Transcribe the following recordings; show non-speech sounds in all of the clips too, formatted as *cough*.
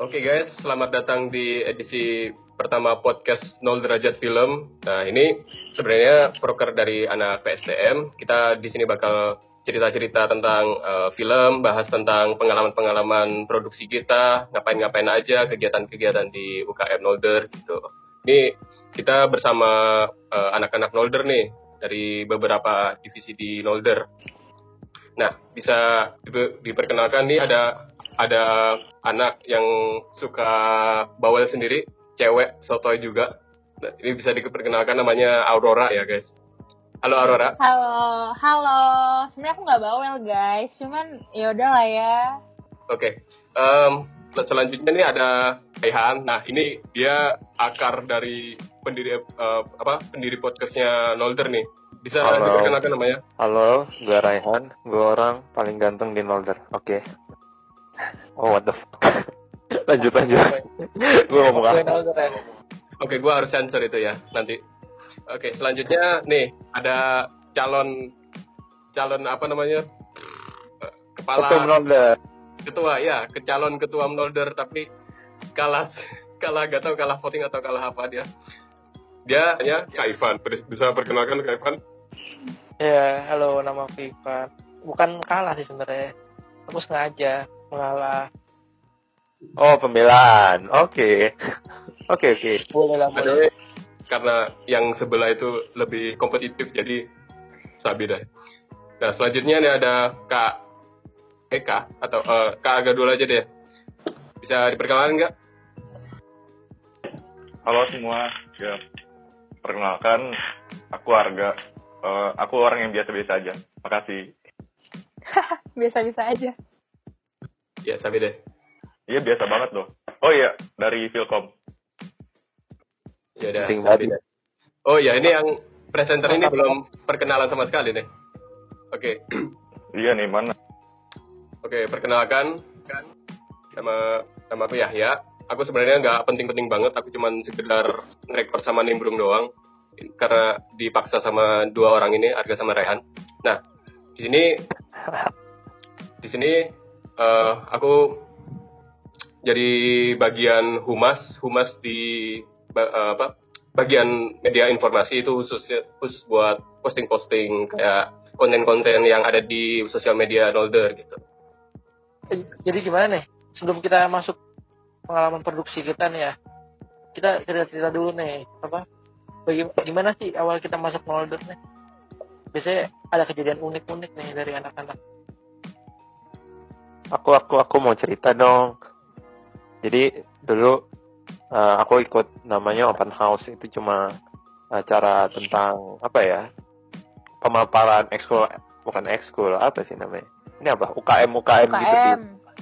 Oke guys, selamat datang di edisi pertama podcast Nol Derajat Film. Nah ini sebenarnya proker dari anak PSTM. Kita di sini bakal cerita-cerita tentang uh, film, bahas tentang pengalaman-pengalaman produksi kita, ngapain-ngapain aja, kegiatan-kegiatan di UKM Nolder gitu. Ini kita bersama uh, anak-anak Nolder nih dari beberapa divisi di Nolder. Nah, bisa diperkenalkan nih ada ada anak yang suka bawel sendiri, cewek, sotoy juga. Nah, ini bisa diperkenalkan namanya Aurora ya guys. Halo Aurora. Halo, halo. Sebenarnya aku nggak bawel guys, cuman ya udah lah ya. Oke. Okay. Um, selanjutnya nih ada Raihan. Nah ini dia akar dari pendiri uh, apa pendiri podcastnya Nolder nih. Bisa Halo. diperkenalkan namanya? Halo, gue Raihan. Gue orang paling ganteng di Nolder. Oke. Okay. Oh what the fuck. *laughs* lanjut lanjut. gue ngomong apa? Oke, gue harus sensor itu ya nanti. Oke, selanjutnya nih ada calon calon apa namanya? Kepala ketua Ketua ya, ke calon ketua Mnolder tapi kalah kalah gak tahu kalah voting atau kalah apa dia. Dia hanya Kak Ivan. Bisa perkenalkan Kak Ivan? Ya, halo nama Ivan. Bukan kalah sih sebenarnya. Aku sengaja mengalah. Oh, pembelaan. Oke. *laughs* Oke, oke. Boleh lah, boleh. Karena yang sebelah itu lebih kompetitif, jadi sabi dah. Nah, selanjutnya ini ada Kak Eka, atau uh, Kak Aga dulu aja deh. Bisa diperkenalkan nggak? Halo semua, ya. Perkenalkan, aku Arga. Uh, aku orang yang biasa-biasa aja. Makasih. *laughs* biasa-biasa aja. Ya, sabi deh. Iya, biasa banget loh. Oh iya, dari Philcom. Ya udah, sabi deh. Oh iya, ini yang presenter ini belum perkenalan sama sekali nih. Oke. Okay. *clears throat* Iya nih, mana? Oke, okay, perkenalkan kan nama nama aku Yahya. Aku sebenarnya nggak penting-penting banget, aku cuman sekedar ngerekord sama nimbrung doang karena dipaksa sama dua orang ini, Arga sama Rehan. Nah, di sini di sini uh, aku jadi bagian humas humas di uh, apa bagian media informasi itu khususnya khusus buat posting-posting kayak konten-konten yang ada di sosial media Nolder gitu. Jadi gimana nih? Sebelum kita masuk pengalaman produksi kita nih ya, kita cerita-cerita dulu nih apa? Bagaimana sih awal kita masuk Nolder nih? Biasanya ada kejadian unik-unik nih dari anak-anak aku aku aku mau cerita dong. Jadi dulu uh, aku ikut namanya open house. Itu cuma acara tentang apa ya pemaparan ekskul bukan ekskul apa sih namanya? Ini apa? UKM UKM, UKM. gitu.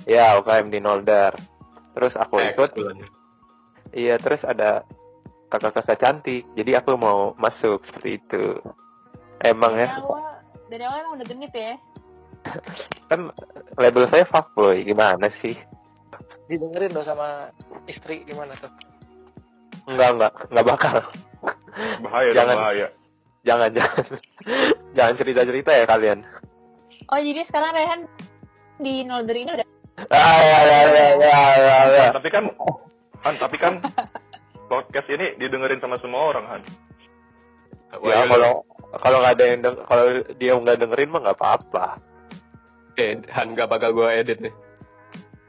Di ya UKM di Nolder. Terus aku ikut. Iya terus ada kakak-kakak cantik. Jadi aku mau masuk seperti itu. Emang dari ya awal, dari awal emang udah genit ya kan label saya fuckboy gimana sih? Didengerin dong sama istri gimana tuh? Enggak enggak enggak bakal. Bahaya jangan. bahaya. Jangan jangan. *laughs* Jangan cerita cerita ya kalian. Oh jadi sekarang Rehan di Nolder ini udah ah, ya, ya, ya, ya, ya, ya. tapi kan Han tapi kan podcast ini didengerin sama semua orang Han. Ya kalau kalau nggak ada yang kalau dia nggak dengerin mah nggak apa-apa Eh, Han gak bakal gue edit nih.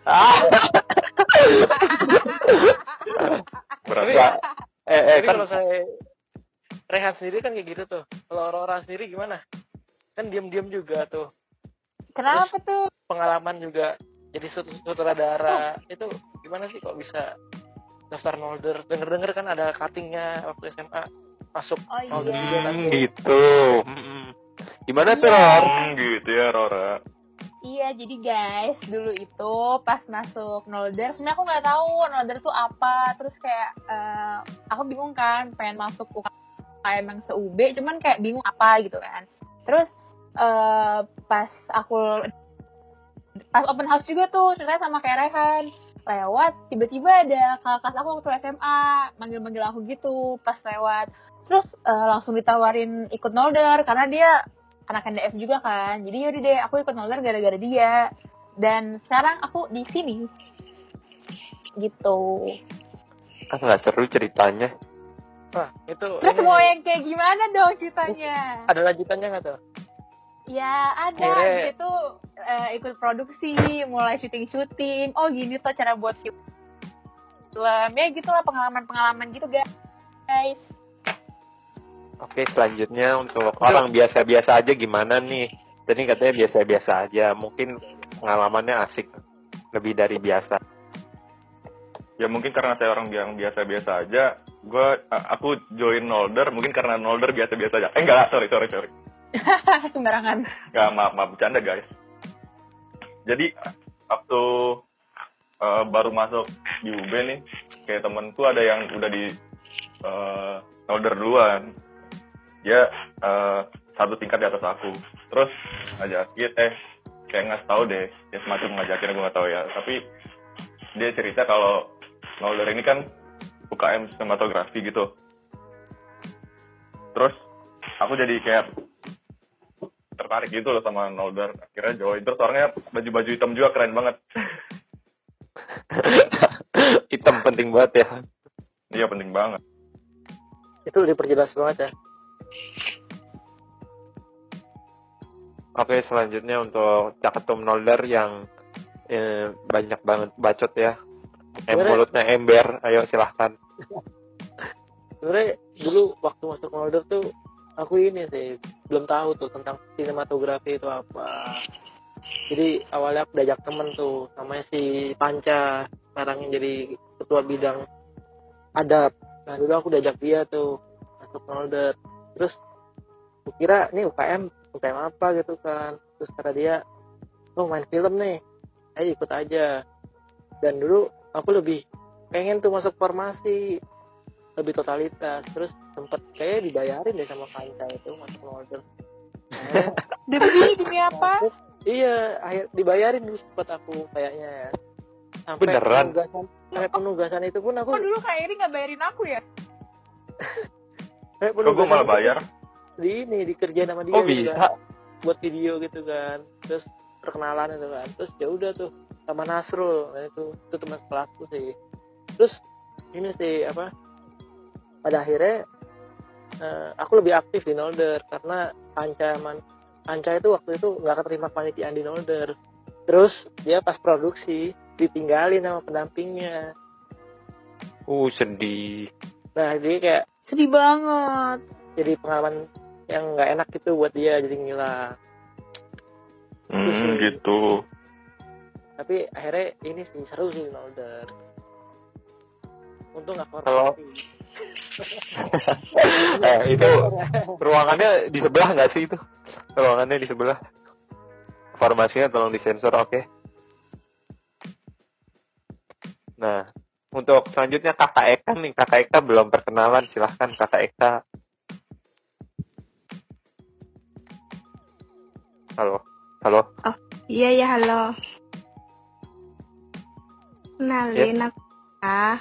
*laughs* Berarti ya. Eh, eh, kan kalau saya Rehat sendiri kan kayak gitu tuh. Kalau orang-orang sendiri gimana? Kan diam-diam juga tuh. Kenapa Terus, tuh? Pengalaman juga jadi sutradara oh. itu gimana sih kok bisa daftar Nolder? Denger-denger kan ada cuttingnya waktu SMA masuk oh, iya. Nolder juga kan. Gitu. Gimana iya. tuh, Ror? Hmm, gitu ya, Rora. Iya, jadi guys, dulu itu pas masuk Nolder, sebenarnya aku nggak tahu Nolder tuh apa. Terus kayak uh, aku bingung kan, pengen masuk UKM yang se-UB, cuman kayak bingung apa gitu kan. Terus uh, pas aku pas open house juga tuh ceritanya sama kayak Rehan lewat tiba-tiba ada kakak aku waktu SMA manggil-manggil aku gitu pas lewat terus uh, langsung ditawarin ikut Nolder karena dia anak NDF juga kan jadi yaudah deh aku ikut Nolder gara-gara dia dan sekarang aku di sini gitu. Kan nggak seru ceritanya. Wah, itu Terus ini, mau yang kayak gimana dong ceritanya? ada lanjutannya nggak tuh? Ya ada Akhirnya- gitu eh, ikut produksi, mulai syuting-syuting. Oh gini tuh cara buat film. Ya gitulah pengalaman-pengalaman gitu guys. Oke, selanjutnya untuk orang biasa-biasa aja gimana nih? Tadi katanya biasa-biasa aja. Mungkin pengalamannya asik. Lebih dari biasa. Ya mungkin karena saya orang yang biasa-biasa aja, gue aku join Nolder mungkin karena Nolder biasa-biasa aja. Eh enggak, sorry sorry sorry. *laughs* Sembarangan. Enggak maaf maaf bercanda guys. Jadi waktu eh, baru masuk di UB nih, kayak temenku ada yang udah di eh, Nolder duluan. Dia eh, satu tingkat di atas aku. Terus ngajakin eh kayak nggak tahu deh, ya semacam ngajakin aku nggak tahu ya. Tapi dia cerita kalau Nolder ini kan UKM sinematografi gitu. Terus aku jadi kayak tertarik gitu loh sama Nolder. Akhirnya join. Terus orangnya baju-baju hitam juga keren banget. *laughs* Hitam penting banget ya. Iya penting banget. Itu diperjelas banget ya. Oke, selanjutnya untuk Caketum Nolder yang eh, banyak banget bacot ya. Em mulutnya ember, ayo silahkan. *laughs* Sebenarnya dulu waktu masuk Molder tuh aku ini sih belum tahu tuh tentang sinematografi itu apa. Jadi awalnya aku diajak temen tuh namanya si Panca sekarang yang jadi ketua bidang adab. Nah dulu aku diajak dia tuh masuk Molder. Terus aku kira ini UKM UKM apa gitu kan. Terus kata dia, oh main film nih, ayo ikut aja. Dan dulu aku lebih pengen tuh masuk formasi lebih totalitas terus sempet kayak dibayarin deh sama Kanca itu masuk order *laughs* Demi demi apa? iya akhir dibayarin dulu sempet aku kayaknya ya sampai Beneran? penugasan sampai penugasan itu pun aku Kok dulu Kak Iri nggak bayarin aku ya? *laughs* sampai Kok gue malah bayar? di ini dikerjain sama dia Oh bisa? kan. buat video gitu kan terus perkenalan itu kan terus ya udah tuh sama Nasrul nah itu itu teman kelasku sih terus ini sih apa pada akhirnya eh, aku lebih aktif di Nolder karena Anca man Anca itu waktu itu nggak keterima panitiaan di Nolder terus dia pas produksi ditinggalin sama pendampingnya Uh, sedih. nah jadi kayak Sedih banget. jadi pengalaman yang nggak enak gitu buat dia jadi ngilang Hmm, gitu. tapi akhirnya ini sih seru sih Nolder untung nggak Kalau- *laughs* korupsi eh, itu ruangannya di sebelah nggak sih itu? Ruangannya di sebelah. Formasinya tolong disensor, oke? Nah, untuk selanjutnya kakak Eka nih, kakak Eka belum perkenalan, silahkan kakak Eka. Halo, halo. Iya ya halo. Kenalin aku ah.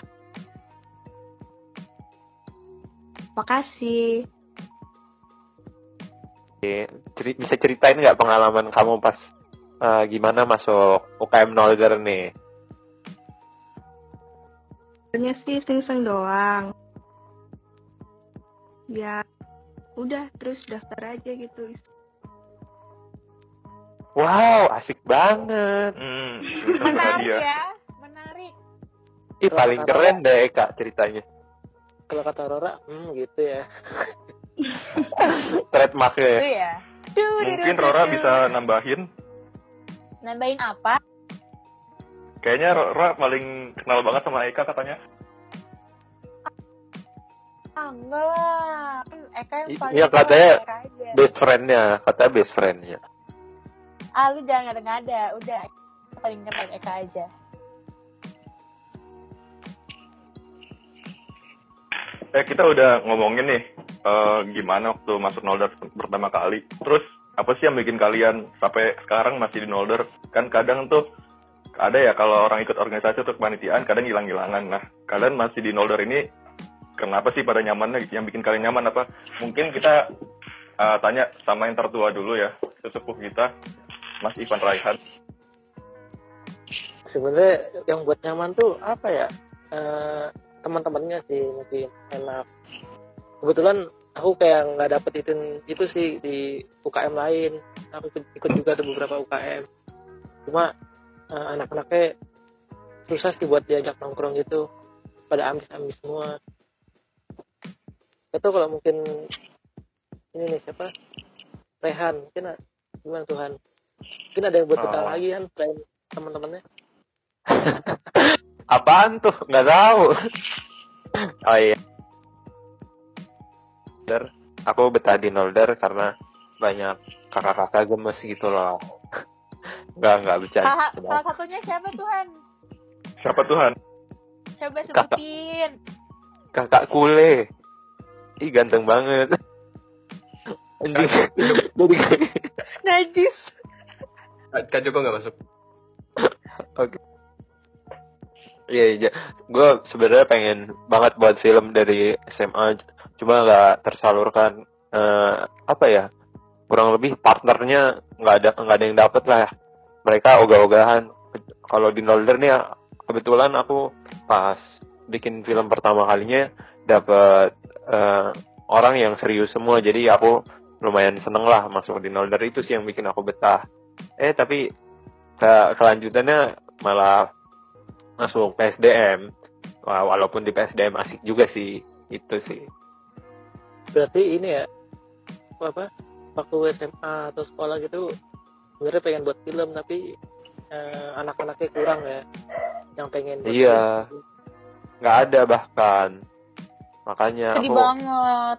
Makasih. Oke, ceri- bisa ceritain nggak pengalaman kamu pas eh, gimana masuk UKM Nolder nih? Sebenarnya sih iseng-iseng doang. Ya, udah terus daftar aja gitu. Wow, asik banget. Hmm, *laughs* Menarik ya, menarik. Ih, paling keren deh Eka ceritanya. kalau kata Rora hmm gitu ya *laughs* Trademarknya ya. Itu ya. Duh, Mungkin duh, duh, Rora bisa nambahin. nambahin apa? Kayaknya Rora paling kenal banget sama Eka katanya. Ah, enggak lah. Kan Eka yang paling iya, katanya. Best friend-nya, katanya best friend-nya. Ah, lu jangan ngada-ngada. Udah, Eka paling kenal Eka aja. Eh kita udah ngomongin nih eh, gimana waktu masuk Nolder pertama kali. Terus apa sih yang bikin kalian sampai sekarang masih di Nolder? Kan kadang tuh ada ya kalau orang ikut organisasi atau kepanitiaan kadang hilang-hilangan. Nah kalian masih di Nolder ini kenapa sih pada nyamannya? Yang bikin kalian nyaman apa? Mungkin kita eh, tanya sama yang tertua dulu ya, sesepuh kita, Mas Ivan Raihan. sebenarnya yang buat nyaman tuh apa ya Eh, teman-temannya sih mungkin enak kebetulan aku kayak nggak dapet itu itu sih di UKM lain aku ikut, ikut juga ada beberapa UKM cuma eh, anak-anaknya susah sih buat diajak nongkrong gitu pada ambis-ambis semua itu kalau mungkin ini nih siapa Rehan mungkin a- gimana Tuhan mungkin ada yang buat kita Oh. lagi kan selain teman-temannya *laughs* Apaan tuh? Nggak tahu. oh iya. Nolder. Aku betah di Nolder karena banyak kakak-kakak gemes gitu loh. Nggak, nggak bercanda. Salah, salah satunya siapa Tuhan? Siapa Tuhan? Coba Kakak. sebutin. Kakak kule. Ih, ganteng banget. Anjing. Jadi Najis. Kak Joko nggak masuk. Iya, iya. Gue sebenarnya pengen banget buat film dari SMA, cuma nggak tersalurkan. Eh, apa ya? Kurang lebih partnernya nggak ada nggak ada yang dapet lah. Mereka ogah-ogahan. Kalau di Nolder nih, kebetulan aku pas bikin film pertama kalinya dapet eh, orang yang serius semua. Jadi aku lumayan seneng lah masuk di Nolder itu sih yang bikin aku betah. Eh tapi ke- kelanjutannya malah masuk PSDM walaupun di PSDM asik juga sih itu sih berarti ini ya apa waktu SMA atau sekolah gitu sebenarnya pengen buat film tapi eh, anak-anaknya kurang ya yang pengen buat Iya. film. nggak ada bahkan makanya Sedih aku banget.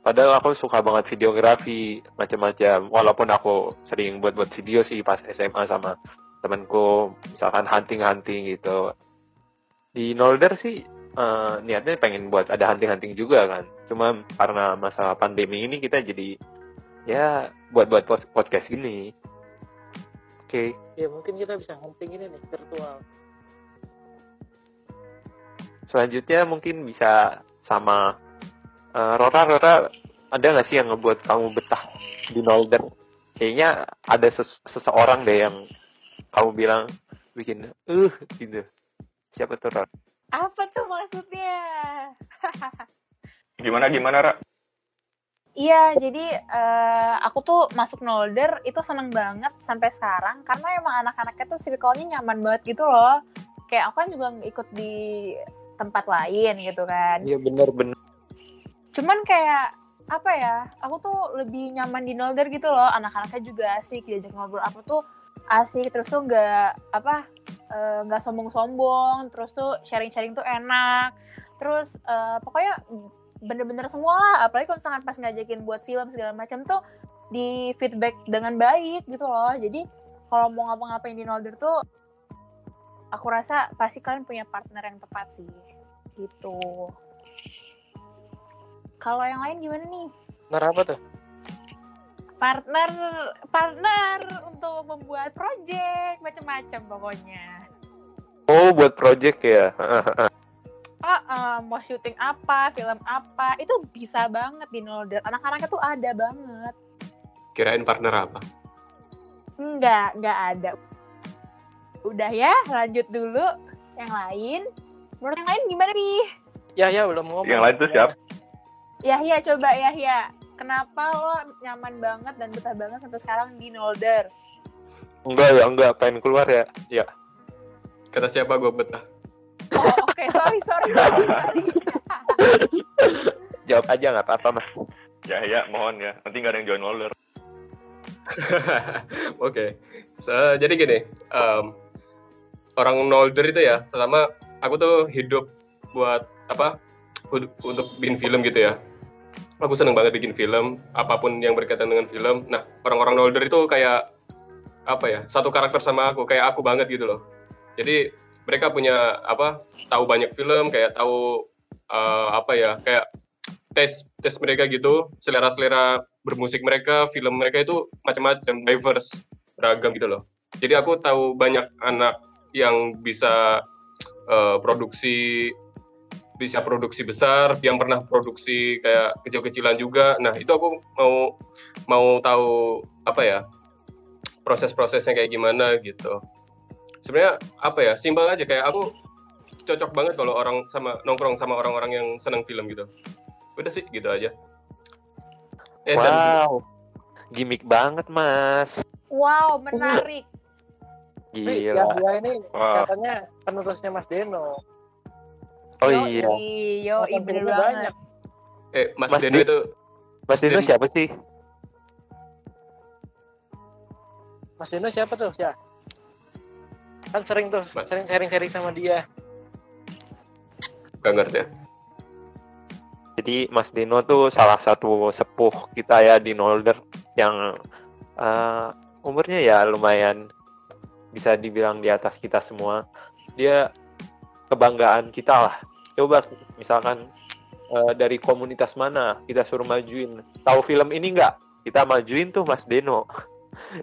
padahal aku suka banget videografi macam-macam walaupun aku sering buat-buat video sih pas SMA sama temanku misalkan hunting-hunting gitu di Nolder sih eh, niatnya pengen buat ada hunting-hunting juga kan cuma karena masalah pandemi ini kita jadi ya buat-buat pod- podcast gini oke. Ya mungkin kita bisa hunting ini nih virtual. Selanjutnya mungkin bisa sama eh, Rora. Rora ada nggak sih yang ngebuat kamu betah di Nolder kayaknya ada ses- seseorang deh yang kamu bilang bikin uh gitu. Siapa tuh Rora? Apa tuh maksudnya? *laughs* Gimana gimana Ra? Iya, jadi eh, aku tuh masuk Nolder itu seneng banget sampai sekarang karena emang anak-anaknya tuh circle-nya nyaman banget gitu loh. Kayak aku kan juga ikut di tempat lain gitu kan. iya bener-bener Cuman kayak apa ya? Aku tuh lebih nyaman di Nolder gitu loh. Anak-anaknya juga asik diajak ngobrol apa tuh asik terus tuh nggak apa eh, nggak sombong-sombong terus tuh sharing-sharing tuh enak terus eh, pokoknya bener-bener semua lah apalagi kalau misalkan pas ngajakin buat film segala macam tuh di feedback dengan baik gitu loh. Jadi kalau mau ngapa-ngapain di Nolder tuh aku rasa pasti kalian punya partner yang tepat sih. Gitu. Kalau yang lain gimana nih? Bener apa tuh? Partner partner untuk membuat project macam-macam pokoknya. Oh buat project ya *laughs* eh, mau syuting apa film apa itu bisa banget di Nolder anak-anaknya tuh ada banget Kirain partner apa? Enggak, enggak ada. Udah ya, lanjut dulu. Yang lain, menurut yang lain gimana nih? ya ya belum ngomong Yang lain tuh siapa? Yahya coba Yahya. Kenapa lo nyaman banget dan betah banget sampai sekarang di Nolder? enggak ya enggak pengen keluar ya ya Kata siapa gue betah? Oh, oke, sorry, sorry, sorry, sorry. jawab aja nggak apa-apa mas Ya ya mohon ya. Nanti nggak ada yang join Nolder. *laughs* Oke, So, jadi gini, em, orang Nolder itu ya, pertama aku tuh hidup buat apa? Untuk bikin film gitu ya. Aku seneng banget bikin film, apa pun yang berkaitan dengan film. Nah, orang-orang Nolder itu kayak apa ya? Satu karakter sama aku, kayak aku banget gitu loh. Jadi mereka punya apa? Tahu banyak film, kayak tahu eh, apa ya? Kayak tes tes mereka gitu, selera-selera bermusik mereka, film mereka itu macam-macam, diverse, beragam gitu loh. Jadi aku tahu banyak anak yang bisa eh, produksi bisa produksi besar, yang pernah produksi kayak kecil-kecilan juga. Nah, itu aku mau mau tahu apa ya? proses-prosesnya kayak gimana gitu. Sebenarnya apa ya simpel aja kayak aku cocok banget kalau orang sama nongkrong sama orang-orang yang seneng film gitu udah sih gitu aja eh dan Wow. Gimik banget, Mas. Wow, menarik. Gila. Yahya ini Wah, katanya penerusnya Mas Deno. Oh Yoi, iya. Bener filmnya banget. banyak. eh Mas, Mas Deno itu Mas Dino Dan- siapa sih? Mas Deno siapa tuh? Ya. Kan sering tuh, Mas- sering sharing-sharing sama dia. gak ngerti ya Jadi Mas Dino tuh salah satu sepuh kita ya di Nolder yang eh, umurnya ya lumayan bisa dibilang di atas kita semua. Dia kebanggaan kita lah. Coba misalkan eh, dari komunitas mana kita suruh majuin. Tahu film ini nggak? Kita majuin tuh Mas Deno.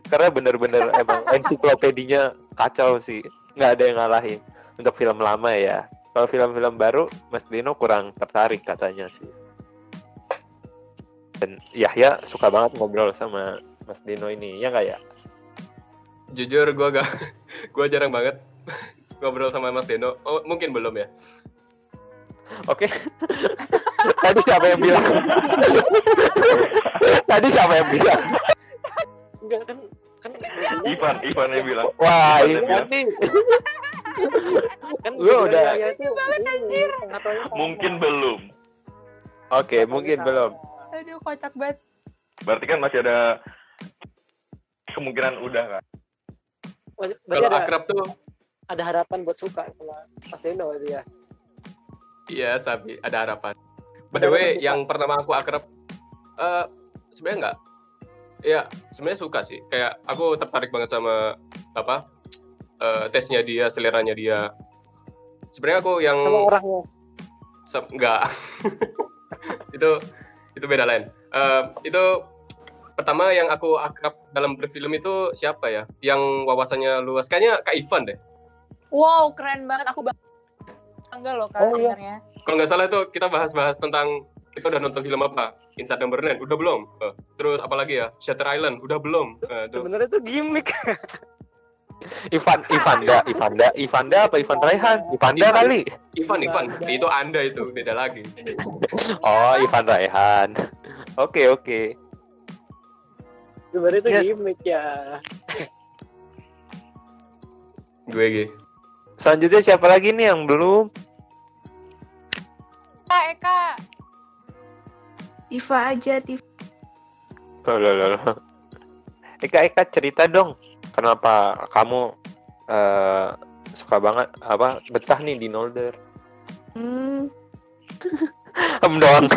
Karena bener-bener *laughs* emang ensiklopedinya kacau sih. Nggak ada yang ngalahin. Untuk film lama ya. Kalau film-film baru, Mas Dino kurang tertarik katanya sih. Dan Yahya suka banget ngobrol sama Mas Dino ini, ya nggak ya? jujur gue gak *laughs* gue jarang banget *laughs* ngobrol sama Mas Deno oh mungkin belum ya Oke. Tadi siapa yang bilang? Tadi siapa yang bilang? Enggak kan kan Ivan, Ivan yang bilang. Wah, Ivan ini kan Lu udah- itu anjir. Mungkin belum. Oke, mungkin belum. Aduh, kocak banget. Berarti kan masih ada kemungkinan udah kan. Kalau akrab tuh ada harapan buat suka sama Mas Deno berarti ya. iya sabi ada harapan by the way yang pertama aku akrab eh sebenarnya enggak ya sebenarnya suka sih. Kayak aku tertarik banget sama apa eh, tesnya dia seleranya dia. Sebenarnya aku yang Sama orangnya. Se- enggak. *laughs* Itu itu beda lain. Eh, itu pertama yang aku akrab dalam berfilm itu siapa ya? Yang wawasannya luas. Kayaknya kak Ivan deh. Wow, keren banget. Aku bangga loh, Kak, Oh, iya. kalau nggak salah itu kita bahas-bahas tentang kita udah nonton film apa Inside Number Nine udah belum Eh, terus apalagi ya Shutter Island udah belum Eh, tuh. Sebenarnya itu gimmick. *laughs* Ivan, Ivanda, Ivanda, Ivanda apa Ivan Raihan? Ivanda Ivan. kali. Ivan Ivan itu anda itu beda lagi *laughs* Oh, Ivan Raihan. Oke, oke. Sebenarnya itu Ya. gimmick ya. gue gitu Selanjutnya siapa lagi nih yang belum? Kak, Eka. Tifa aja, Tifa. Loh, loh, loh, loh. Eka, Eka cerita dong. Kenapa kamu eh, suka banget apa betah nih di Nolder? Hmm, Em doang.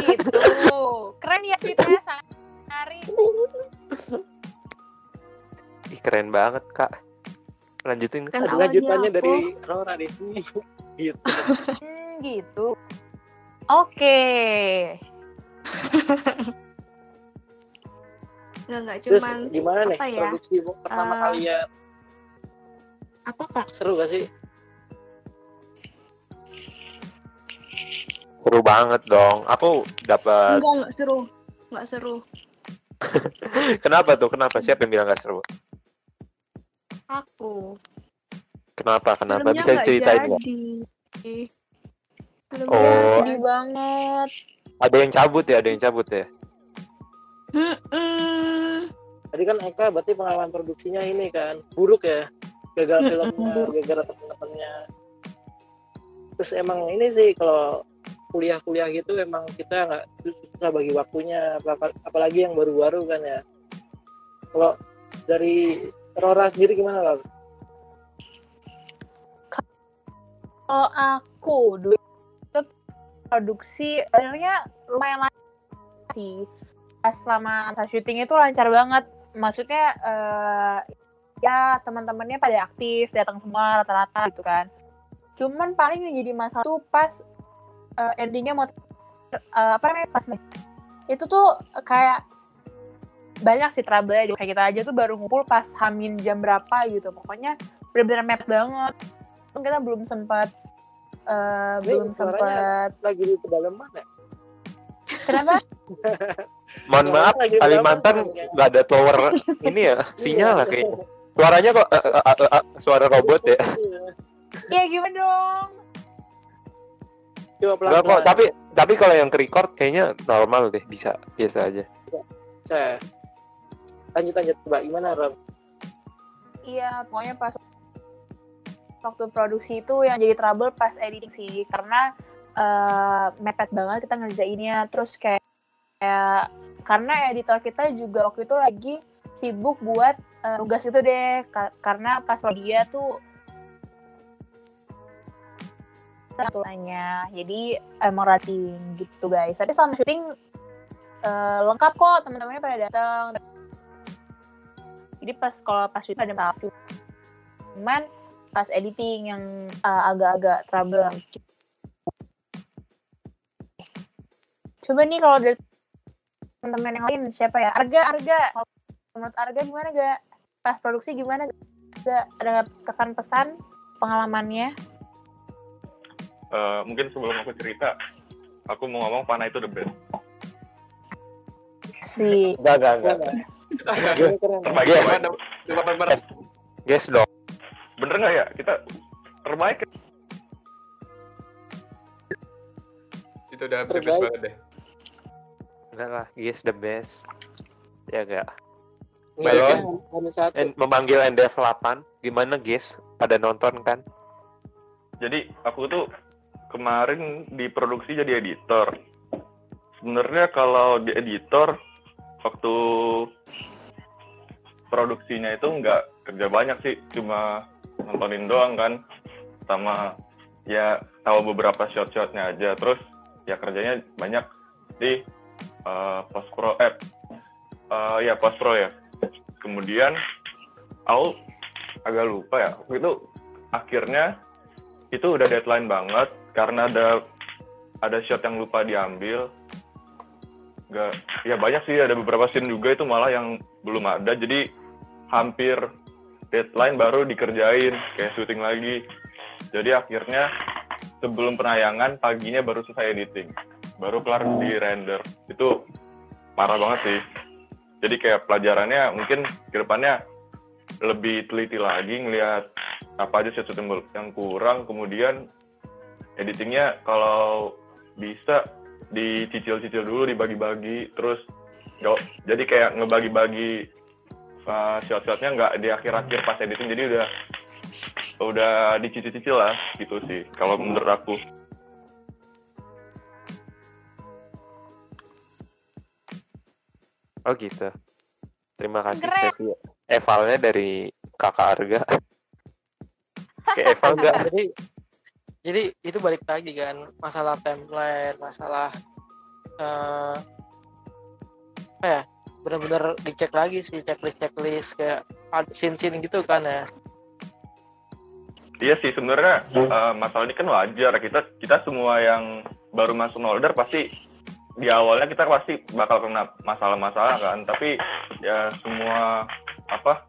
Gitu. Keren ya ceritanya, sangat menarik. Ih, keren banget, Kak. Lanjutin. kan lanjutannya aku- dari Rora di sini. *laughs* gitu. Hmm, gitu. Oke. Nggak, nggak Terus cuman gimana nih apa ya? produksi pertama Eh, kalian? apa kak? Seru gak sih? Seru banget dong. Aku dapat Enggak, nggak seru. Nggak seru. *laughs* Kenapa tuh? Kenapa? Siapa yang bilang gak seru? Aku. Kenapa? Kenapa? Filmnya Bisa diceritain nggak? Filmnya Oh. nggak Sedih banget. Ada yang cabut ya? Ada yang cabut ya? Mm-mm. Tadi kan Eka berarti pengalaman produksinya ini kan buruk ya. Gagal Mm-mm, filmnya, gagal teman-temannya. Terus emang ini sih kalau kuliah-kuliah gitu emang kita nggak susah bagi waktunya apal- apalagi yang baru-baru kan ya. Kalau dari Rora sendiri gimana lah? Kalau aku dulu produksi sebenarnya lumayan lancar sih. Selama masa syuting itu lancar banget. Maksudnya eh, ya teman-temannya pada aktif, datang semua rata-rata gitu kan. Cuman paling yang jadi masalah tuh pas eh, endingnya mau eh, apa namanya pas itu tuh kayak banyak sih trouble ya kayak kita aja tuh baru ngumpul pas hamin jam berapa gitu pokoknya bener-bener mepet banget Kan kita belum sempat eh, Ini belum sempat Lagi di pedalaman ya? *laughs* Mohon kenapa Suaranya maaf, Kalimantan pedalaman, nggak ada tower *laughs* ini ya, sinyal lah kayaknya. Suaranya kok eh, eh, eh, eh, suara robot ya? Iya gimana dong? Coba pelan kok, tapi tapi kalau yang record kayaknya normal deh, bisa biasa aja. saya lanjut lanjut coba gimana Ram? Iya, pokoknya pas waktu produksi itu yang jadi trouble pas editing sih, karena eh, mepet banget kita ngerjainnya, terus kayak, kayak karena editor kita juga waktu itu lagi sibuk buat eh, tugas itu deh, Ka- karena pas dia tuh aturannya, jadi emang rating gitu guys. Tapi selama syuting eh, lengkap kok. Teman-temannya pada datang. Jadi pas kalau pas syuting ada maaf. Cuman pas editing yang uh, agak-agak trouble coba nih kalau dari teman-teman yang lain siapa ya Arga Arga Kalau menurut Arga gimana gak pas produksi gimana gak ada kesan pesan pengalamannya Eh, mungkin sebelum aku cerita, aku mau ngomong Pana itu the best. si Enggak, enggak, enggak. Keren, keren. Terbaik Yes. Guys dong. Bener nggak ya? Kita terbaik. Itu udah the best Terbaik. banget deh. Enggak lah, guys the best. Ya enggak. Nggak, Halo. kan, satu. And memanggil NDF 8, gimana guys? Pada nonton kan? Jadi aku tuh kemarin diproduksi jadi editor. Sebenarnya kalau di editor waktu produksinya itu nggak kerja banyak sih, cuma nontonin doang kan, sama ya tahu beberapa shot-shotnya aja. Terus ya kerjanya banyak di eh, post pro, eh eh, ya post pro ya. Kemudian aku agak lupa ya, itu akhirnya itu udah deadline banget. Karena ada ada shot yang lupa diambil. Nggak ya banyak sih. Ada beberapa scene juga itu malah yang belum ada. Jadi hampir deadline baru dikerjain kayak syuting lagi. Jadi akhirnya sebelum penayangan paginya baru selesai editing. Baru kelar di render. Itu parah banget sih. Jadi kayak pelajarannya mungkin ke depannya lebih teliti lagi ngelihat apa aja shot yang, kurang. Kemudian editingnya kalau bisa dicicil-cicil dulu dibagi-bagi. Terus jadi kayak ngebagi-bagi uh, shot-shotnya nggak di akhir-akhir pas editing jadi udah udah dicicil-cicil lah gitu sih kalau menurut aku Oh gitu. Terima kasih Keren. sesi evalnya dari kakak Arga. *laughs* Kayak eval enggak? jadi jadi itu balik lagi kan masalah template masalah eh apa ya benar-benar dicek lagi sih checklist checklist kayak scene scene gitu kan ya. Iya sih sebenarnya uh, masalah ini kan wajar. Kita kita semua yang baru masuk Nolder pasti di awalnya kita pasti bakal kena masalah-masalah kan. Tapi ya semua apa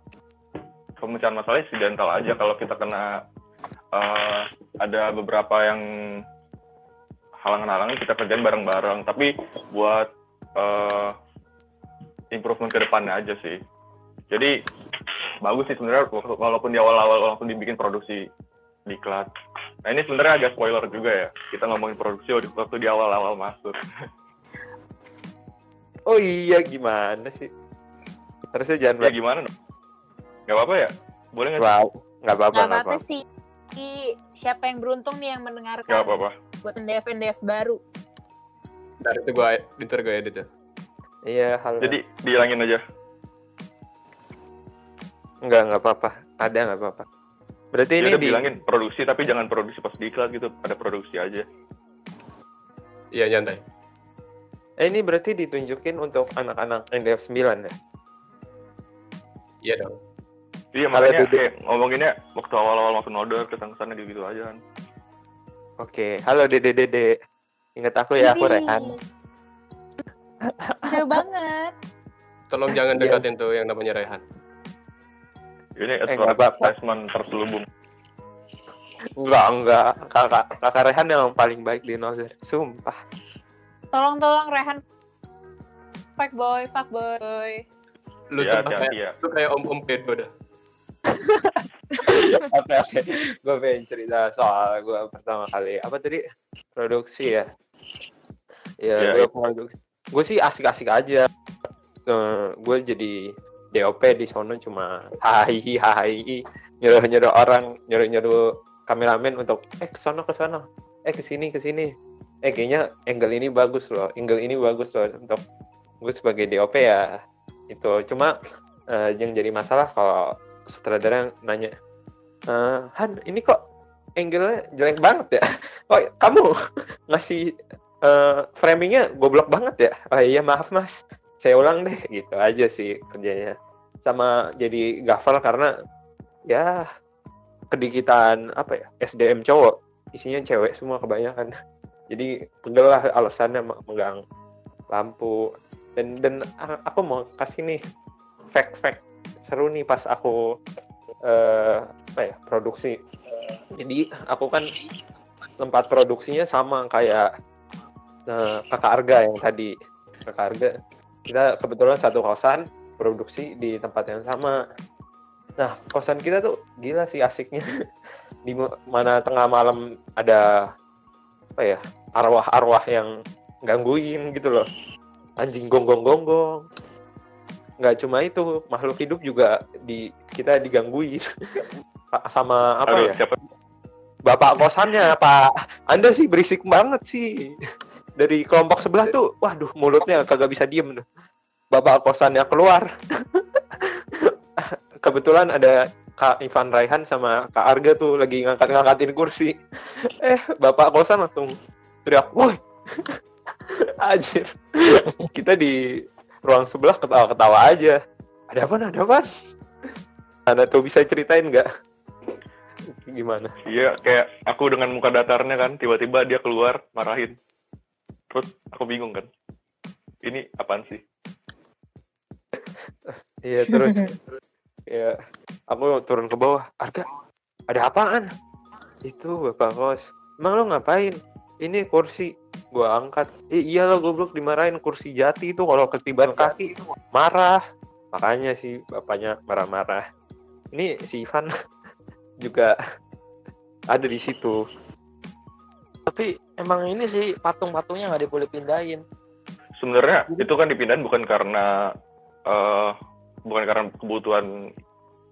pemecahan masalah insidental aja. Kalau kita kena uh, ada beberapa yang halangan-halangan kita kerjain bareng-bareng. Tapi buat uh, improvement ke depannya aja sih jadi bagus sih sebenarnya wala- walaupun di awal-awal walaupun dibikin produksi diklat. Nah ini sebenarnya agak spoiler juga ya. Kita ngomongin produksi waktu di awal-awal masuk. *laughs* Oh iya gimana sih? Harusnya jangan ya gimana dong? Gak apa-apa ya? Boleh nggak? Wow, nggak apa-apa, nggak apa-apa sih siapa yang beruntung nih yang Gak mendengarkan apa-apa. buat NDF NDF baru Ntar itu gue editor gue edit ya. Iya, halo. Jadi dihilangin aja. Enggak, nggak apa-apa. Ada nggak apa-apa. Berarti Dia ini udah di bilangin produksi tapi jangan produksi pas diklat gitu. Ada produksi aja. Iya nyantai. eh, ini berarti ditunjukin untuk anak-anak NDF 9 ya? Iya dong. Iya Halo, makanya Dede. kayak ngomonginnya waktu awal-awal masuk Nolder kesan-kesannya gitu aja kan. Oke, halo Dede Dede. Ingat aku ya, aku Rehan. Jauh banget Tolong jangan Iya. dekatin tuh yang namanya Rehan. Ini Eh, advertisement terselubung. Enggak, enggak. Kakak, kakak Rehan yang paling baik di Nozer. Sumpah. tolong tolong Rehan fuck boy fuck boy Lu Ya sumpah kayak, ya. lu kayak om-om pedo dah. Oke oke, gue pengen cerita soal gue pertama kali apa tadi produksi ya. Ya, Iya, gue iya. produksi. Gue sih asik-asik aja. gue jadi DOP di sono cuma hai hai nyuruh nyuruh orang nyuruh nyuruh kameramen untuk eh ke sono ke sono. Eh ke sini ke sini. Eh kayaknya angle ini bagus loh. Angle ini bagus loh untuk gue sebagai DOP ya. Itu. Cuma eh, yang jadi masalah kalau sutradara nanya "Eh, Han ini kok angle jelek banget ya? *laughs* Oh kamu *laughs* ngasih eh, framingnya goblok banget ya. Oh iya maaf mas. Saya ulang deh gitu aja sih kerjanya. Sama jadi gafal karena ya kedikitan apa ya SDM cowok. Isinya cewek semua kebanyakan. Jadi pegel lah alasannya me- megang lampu. Dan dan aku mau kasih nih fact fact seru nih pas aku eh, apa ya produksi. Jadi aku kan tempat produksinya sama kayak eh, kakak Arga yang tadi. Kakak Arga. Kita kebetulan satu kosan produksi di tempat yang sama. Nah kosan kita tuh gila sih asiknya. *laughs* Di ma- mana tengah malam ada apa ya arwah-arwah yang gangguin gitu loh. Anjing gonggong-gonggong. Nggak cuma itu makhluk hidup juga di kita digangguin. *laughs* Sama apa Aduh, ya? siapa? Bapak kosannya pak. Anda sih berisik banget sih dari kelompok sebelah tuh waduh mulutnya kagak bisa diem tuh. Bapak kosannya keluar. *laughs* Kebetulan ada Kak Ivan Raihan sama Kak Arga tuh lagi ngangkat-ngangkatin kursi. Eh bapak kosan langsung teriak woi! *laughs* Anjir. Kita di ruang sebelah ketawa-ketawa aja. Ada apa ada apa anda tuh bisa ceritain nggak? Gimana? Iya, kayak aku dengan muka datarnya kan, tiba-tiba dia keluar marahin. Terus aku bingung kan. Ini apaan sih? *laughs* Iya terus ya aku turun ke bawah. Arga, ada apaan? Itu bapak kos. Emang lo ngapain? Ini kursi gua angkat. Eh iya lo goblok dimarahin kursi jati itu kalau ketiban kaki marah. Makanya sih bapaknya marah-marah. Ini si Ivan *laughs* juga ada di situ. Emang ini sih patung-patungnya nggak boleh pindahin. Sebenarnya itu kan dipindahin bukan karena eh bukan karena kebutuhan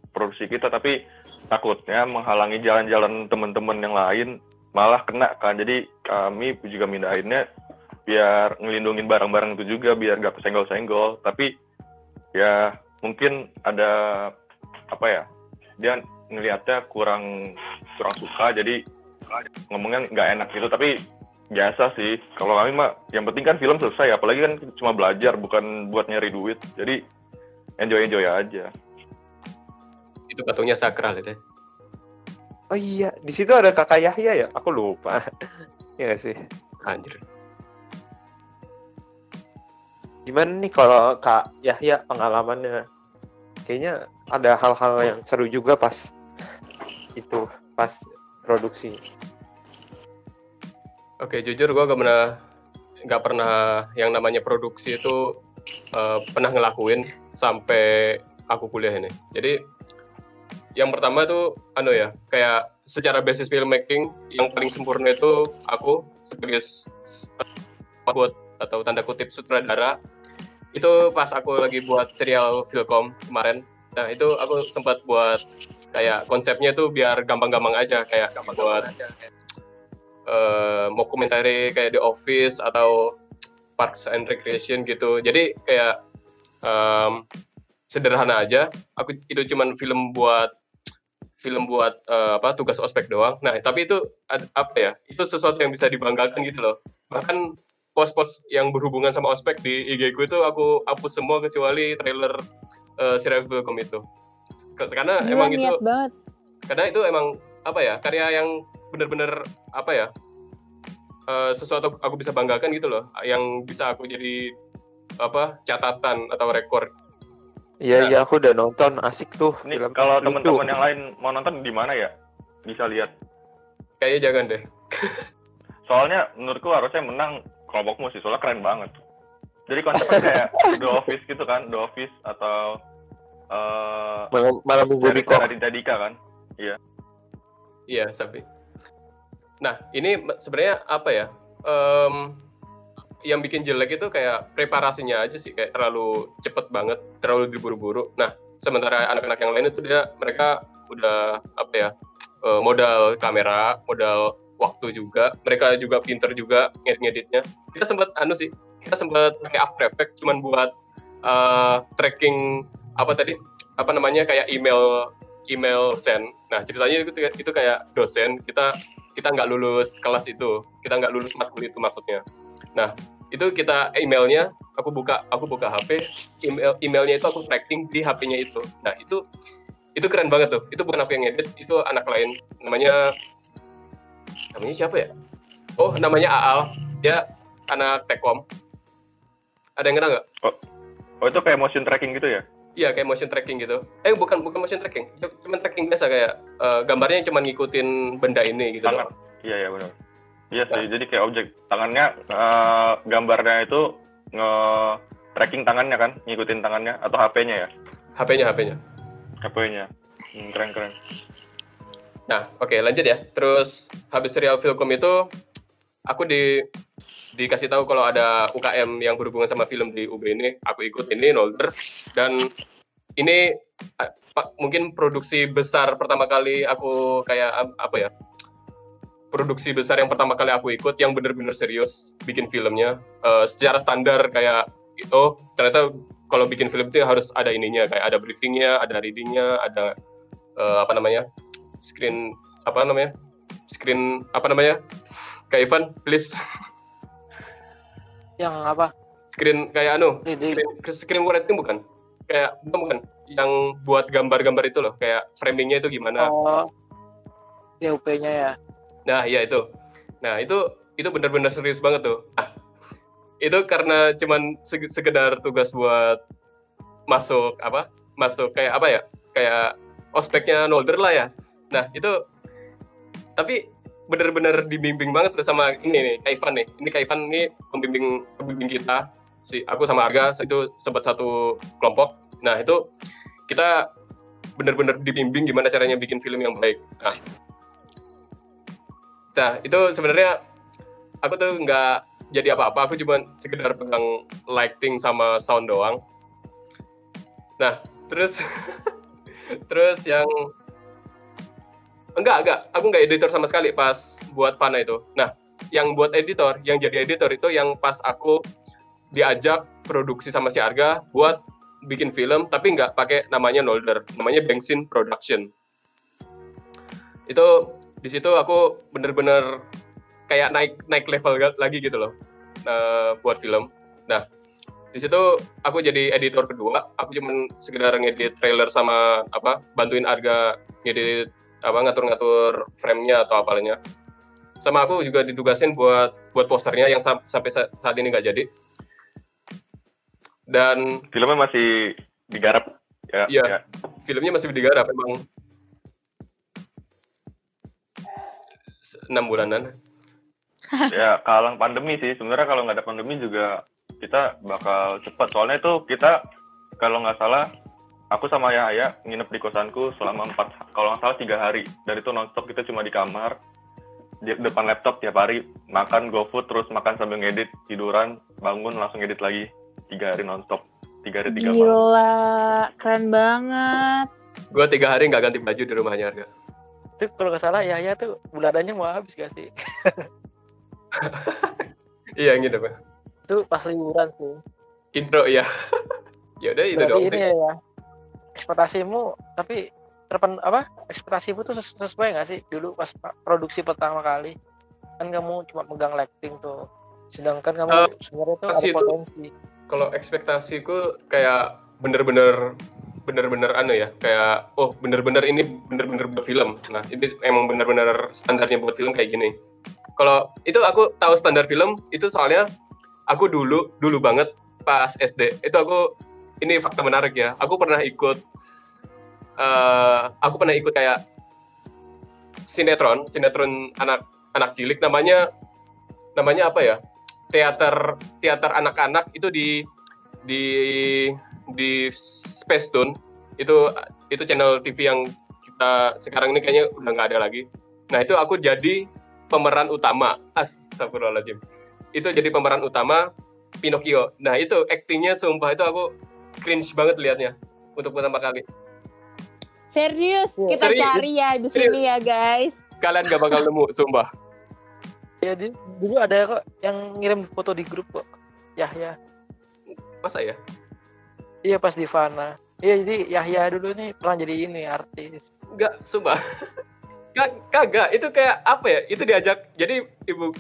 produksi kita, tapi takutnya menghalangi jalan-jalan teman-teman yang lain malah kena kan. Jadi kami juga mindahinnya biar ngelindungin barang-barang itu juga biar gak kesenggol-senggol. Tapi ya mungkin ada apa ya? Dia ngelihatnya kurang kurang suka jadi ngomongnya nggak enak gitu tapi biasa sih kalau kami mah yang penting kan film selesai apalagi kan cuma belajar bukan buat nyari duit jadi enjoy enjoy aja Itu patungnya sakral itu. ya. Oh iya, di situ ada kakak Yahya ya? Aku lupa. *laughs* Iya nggak sih. Anjir. Gimana nih kalau Kak Yahya pengalamannya? Kayaknya ada hal-hal yang seru juga pas itu, pas produksi. Oke, jujur gue gak pernah nggak pernah yang namanya produksi itu eh, pernah ngelakuin sampai aku kuliah ini. Jadi yang pertama tuh anu ya, kayak secara basis filmmaking yang paling sempurna itu aku sebagai buat atau tanda kutip sutradara itu pas aku lagi buat serial Filkom kemarin. Nah, itu aku sempat buat kayak konsepnya tuh biar gampang-gampang aja kayak buat eh mau komentari kayak The Office atau Parks and Recreation gitu. Jadi kayak em, sederhana aja. Aku itu cuman film buat film buat eh, apa tugas ospek doang. Nah, tapi itu ad- apa ya? Itu sesuatu yang bisa dibanggakan gitu loh. Bahkan pos-pos yang berhubungan sama ospek di IG ku itu aku hapus semua kecuali trailer eh, serial film itu. Karena Gila, emang itu banget. karena itu emang apa ya karya yang benar-benar apa ya eh, sesuatu aku bisa banggakan gitu loh yang bisa aku jadi apa catatan atau rekor. Iya, Nah. iya aku udah nonton asik tuh ini film. kalau teman-teman yang lain mau nonton di mana ya? Bisa lihat. Kayaknya jangan deh. Soalnya menurutku harusnya menang kelompokmu sih soalnya keren banget. Jadi konsepnya kayak The Office gitu kan The Office atau eh Malam, malam minggu di Raditya Dika kan? Iya, Sapi. Nah, ini sebenarnya apa ya? Em, yang bikin jelek itu kayak preparasinya aja sih, kayak terlalu cepet banget, terlalu diburu-buru. Nah, sementara anak-anak yang lain itu dia mereka udah apa ya? eh, modal kamera, modal waktu juga. Mereka juga pinter juga ngedit-ngeditnya. Kita sempat anu sih, kita sempat pakai After Effects cuman buat eh, tracking apa tadi? Apa namanya kayak email email send. Nah ceritanya itu itu kayak dosen kita kita nggak lulus kelas itu, kita nggak lulus matkul itu maksudnya. Nah itu kita emailnya aku buka aku buka HP email emailnya itu aku tracking di HP-nya itu. Nah itu itu keren banget tuh. Itu bukan aku yang edit, itu anak lain namanya namanya siapa ya? Oh namanya Aal. Dia anak Tekom. Ada yang kenal nggak? oh itu kayak motion tracking gitu ya Iya kayak motion tracking gitu. Eh bukan bukan motion tracking, cuma tracking biasa kayak eh, gambarnya cuma ngikutin benda ini gitu. Tangan. iya iya benar iya sih jadi kayak objek tangannya eh, gambarnya itu nge tracking tangannya kan ngikutin tangannya atau HP-nya ya HP-nya HP-nya. HP-nya hmm, keren keren Nah oke lanjut ya. Terus habis serial Filmcom itu aku di dikasih tahu kalau ada UKM yang berhubungan sama film di UB ini, aku ikut. Ini Nolder. Dan ini mungkin produksi besar pertama kali aku kayak ap- apa ya produksi besar yang pertama kali aku ikut yang bener-bener serius bikin filmnya. Eh, secara standar kayak oh ternyata kalau bikin film itu harus ada ininya kayak ada briefingnya ada readingnya ada eh, apa namanya screen apa namanya screen apa namanya Kak Ivan please. Yang apa? Screen kayak anu Ini- screen, screen writing bukan? Kayak bukan bukan. Yang buat gambar-gambar itu loh kayak framingnya itu gimana? Oh. DUP-nya ya? Nah iya itu. Nah itu itu benar-benar serius banget tuh. Nah itu karena cuman sekedar tugas buat masuk apa? Masuk kayak apa ya? Kayak ospeknya Nolder lah ya. Nah itu tapi bener-bener dibimbing banget sama ini nih Kak Ivan nih. Ini Kak Ivan ini pembimbing pembimbing kita. Si aku sama Arga itu sempat satu kelompok. Nah itu kita bener-bener dibimbing gimana caranya bikin film yang baik. Nah. Nah itu sebenarnya aku tuh nggak jadi apa-apa. Aku cuma sekedar pegang lighting sama sound doang. Nah terus *laughs* terus yang enggak enggak. Aku nggak editor sama sekali pas buat Fana itu. Nah yang buat editor yang jadi editor itu yang pas aku diajak produksi sama si Arga buat bikin film tapi nggak pakai namanya Nolder. Namanya Bengsin Production. Itu di situ aku bener-bener kayak naik naik level lagi gitu loh eh, buat film. Nah di situ aku jadi editor kedua. Aku cuman sekedar ngedit trailer sama apa bantuin Arga ngedit apa ngatur-ngatur frame-nya atau apalanya sama aku juga ditugasin buat buat posternya yang sam- sampai sa- saat ini nggak jadi. Dan filmnya masih digarap? Ya, Iya. ya. filmnya masih digarap emang. Enam bulanan. *laughs* Ya kalang pandemi sih. Sebenarnya kalau nggak ada pandemi juga kita bakal cepat soalnya itu kita kalau nggak salah aku sama Yahya nginep di kosanku selama empat kalau nggak salah tiga hari. Dan itu nonstop kita cuma di kamar di depan laptop tiap hari makan GoFood terus makan sambil ngedit tiduran bangun langsung ngedit lagi. Tiga hari nonstop. Tiga hari tiga malam. Gila, keren banget. gue tiga hari nggak ganti baju di rumahnya harga. Itu kalau nggak salah Yahya tuh bulanannya mau habis gak sih? *laughs* Iya gitu pak. Itu pas liburan sih. Intro ya *laughs* ya udah itu berarti dong. ini ya ekspektasimu tapi terpen apa ekspektasimu tuh ses- sesuai nggak sih? Dulu pas pa- produksi pertama kali kan kamu cuma megang lighting tuh. Sedangkan kamu Eh, sebenarnya tuh ada potensi. kalau ekspektasiku kayak bener-bener bener-bener anu ya kayak oh bener-bener ini bener-bener buat film. Nah ini emang bener-bener standarnya buat film kayak gini. Kalau itu aku tahu standar film itu soalnya aku dulu dulu banget pas SD itu aku ini fakta menarik ya. Aku pernah ikut eh aku pernah ikut kayak sinetron sinetron anak anak cilik. Namanya namanya apa ya? Teater teater anak-anak itu di di di Space Tune. Itu itu channel TV yang kita sekarang ini kayaknya udah nggak ada lagi. Nah itu aku jadi pemeran utama. Astagfirullahaladzim. Itu jadi pemeran utama Pinocchio. Nah itu aktingnya sumpah itu aku cringe banget liatnya untuk pertama kali Serius, Iya. kita Serius. cari ya di Serius. sini ya guys. kalian gak bakal nemu *laughs* sumpah Ya di, dulu ada kok yang ngirim foto di grup kok. Yahya. masa ya Iya pas di Fana. Iya jadi Yahya dulu nih pernah jadi ini artis. Enggak, sumpah. *laughs* Ka- Kagak, itu kayak apa ya? Itu diajak. Jadi ibu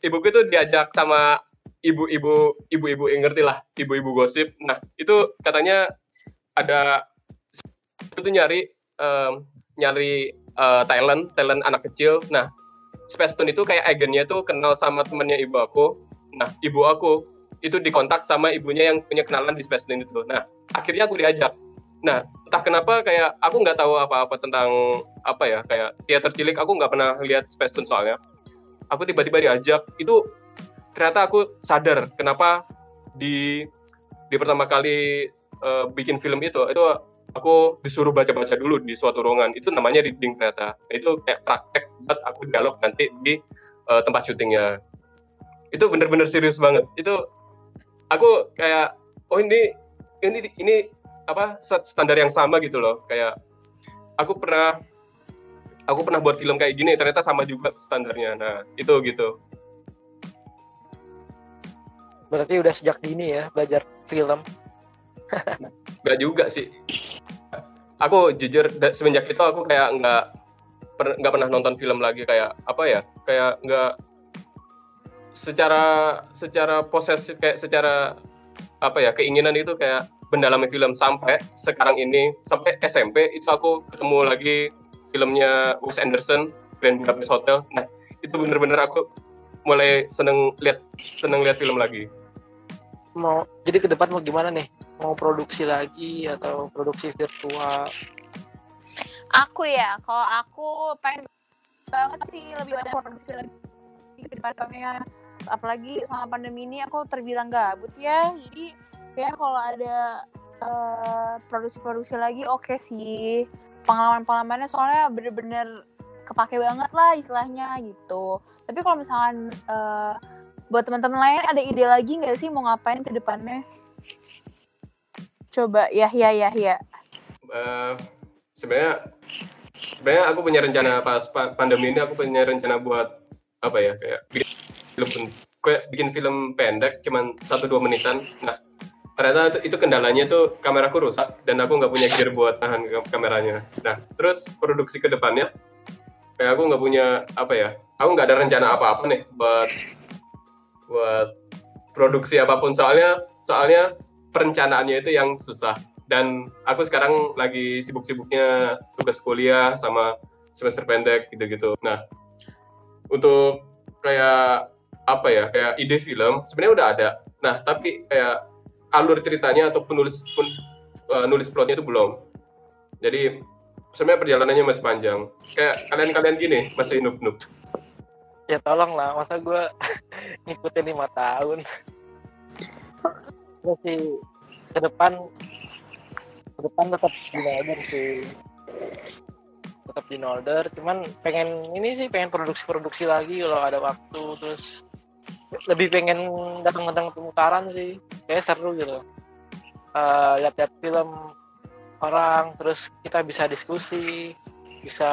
ibuku itu diajak sama ibu-ibu ibu-ibu yang ngerti lah, ibu-ibu gosip. Nah, itu katanya ada itu nyari em, nyari eh, talent, talent anak kecil. Nah, Space Tune itu kayak agennya tuh kenal sama temennya ibu aku. Nah, ibu aku itu dikontak sama ibunya yang punya kenalan di Space Tune itu. Nah, akhirnya aku diajak. Nah, entah kenapa kayak aku nggak tahu apa-apa tentang apa ya kayak teater cilik aku nggak pernah lihat Space Tune soalnya aku tiba-tiba diajak itu ternyata aku sadar kenapa di di pertama kali eh, bikin film itu itu aku disuruh baca-baca dulu di suatu ruangan. Itu namanya reading ternyata. Itu kayak praktek buat aku dialog nanti di eh, tempat syutingnya. Itu bener-bener serius banget. Itu aku kayak oh ini ini ini apa standar yang sama gitu loh. Kayak aku pernah aku pernah buat film kayak gini ternyata sama juga standarnya. Nah itu gitu Berarti udah sejak dini ya belajar film. Gak juga sih. Aku jujur semenjak itu aku kayak nggak per- pernah nonton film lagi. Kayak apa ya kayak nggak secara secara posesif kayak secara apa ya keinginan itu kayak mendalami film. Sampai sekarang ini sampai SMP itu aku ketemu lagi filmnya Wes Anderson Grand Budapest Hotel. Nah itu bener-bener aku mulai seneng lihat seneng lihat film lagi Mau jadi ke depan mau gimana nih? Mau produksi lagi atau produksi virtual? Aku ya, kalau aku pengen banget sih lebih banyak produksi lagi ke depannya. Apalagi sama pandemi ini aku terbilang gabut ya. Jadi kayak kalau ada eh, produksi-produksi lagi oke sih. Pengalaman-pengalamannya soalnya bener-bener kepake banget lah istilahnya gitu. Tapi kalau misalkan eh, buat teman-teman lain ada ide lagi nggak sih mau ngapain ke depannya? Coba Yahya Yahya. Eh, sebenarnya sebenarnya aku punya rencana pas pa- pandemi ini aku punya rencana buat apa ya kayak bikin film kayak bikin film pendek cuman satu dua menitan nah ternyata itu, kendalanya tuh kameraku rusak dan aku nggak punya gear buat tahan kameranya nah terus produksi ke depannya kayak aku nggak punya apa ya aku nggak ada rencana apa-apa nih buat buat produksi apa pun soalnya soalnya perencanaannya itu yang susah dan aku sekarang lagi sibuk-sibuknya tugas kuliah sama semester pendek gitu-gitu. Nah, untuk kayak apa ya, kayak ide film sebenarnya udah ada. Nah, tapi kayak alur ceritanya atau penulis pun eh, nulis plotnya itu belum. Jadi sebenarnya perjalanannya masih panjang. Kayak kalian-kalian gini masih noob-noob. Ya tolong lah, masa gue ngikutin lima tahun. Terus sih ke depan ke depan tetap di Nolder sih. Tetap di Nolder cuman pengen ini sih pengen produksi-produksi lagi kalau ada waktu. Terus lebih pengen datang-datang pemutaran sih. Kayak seru gitu. Eh, lihat-lihat film orang terus kita bisa diskusi bisa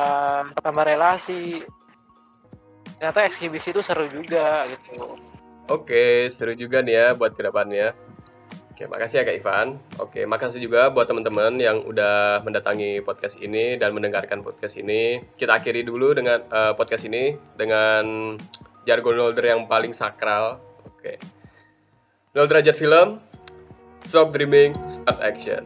tambah relasi ternyata eksibisi itu seru juga gitu Oke, seru juga nih ya buat ke depannya. Oke, makasih ya Kak Ivan. Oke, makasih juga buat teman-teman yang udah mendatangi podcast ini dan mendengarkan podcast ini. Kita akhiri dulu dengan eh, podcast ini dengan jargon Nolder yang paling sakral. Oke. Nol derajat film, stop dreaming, start action.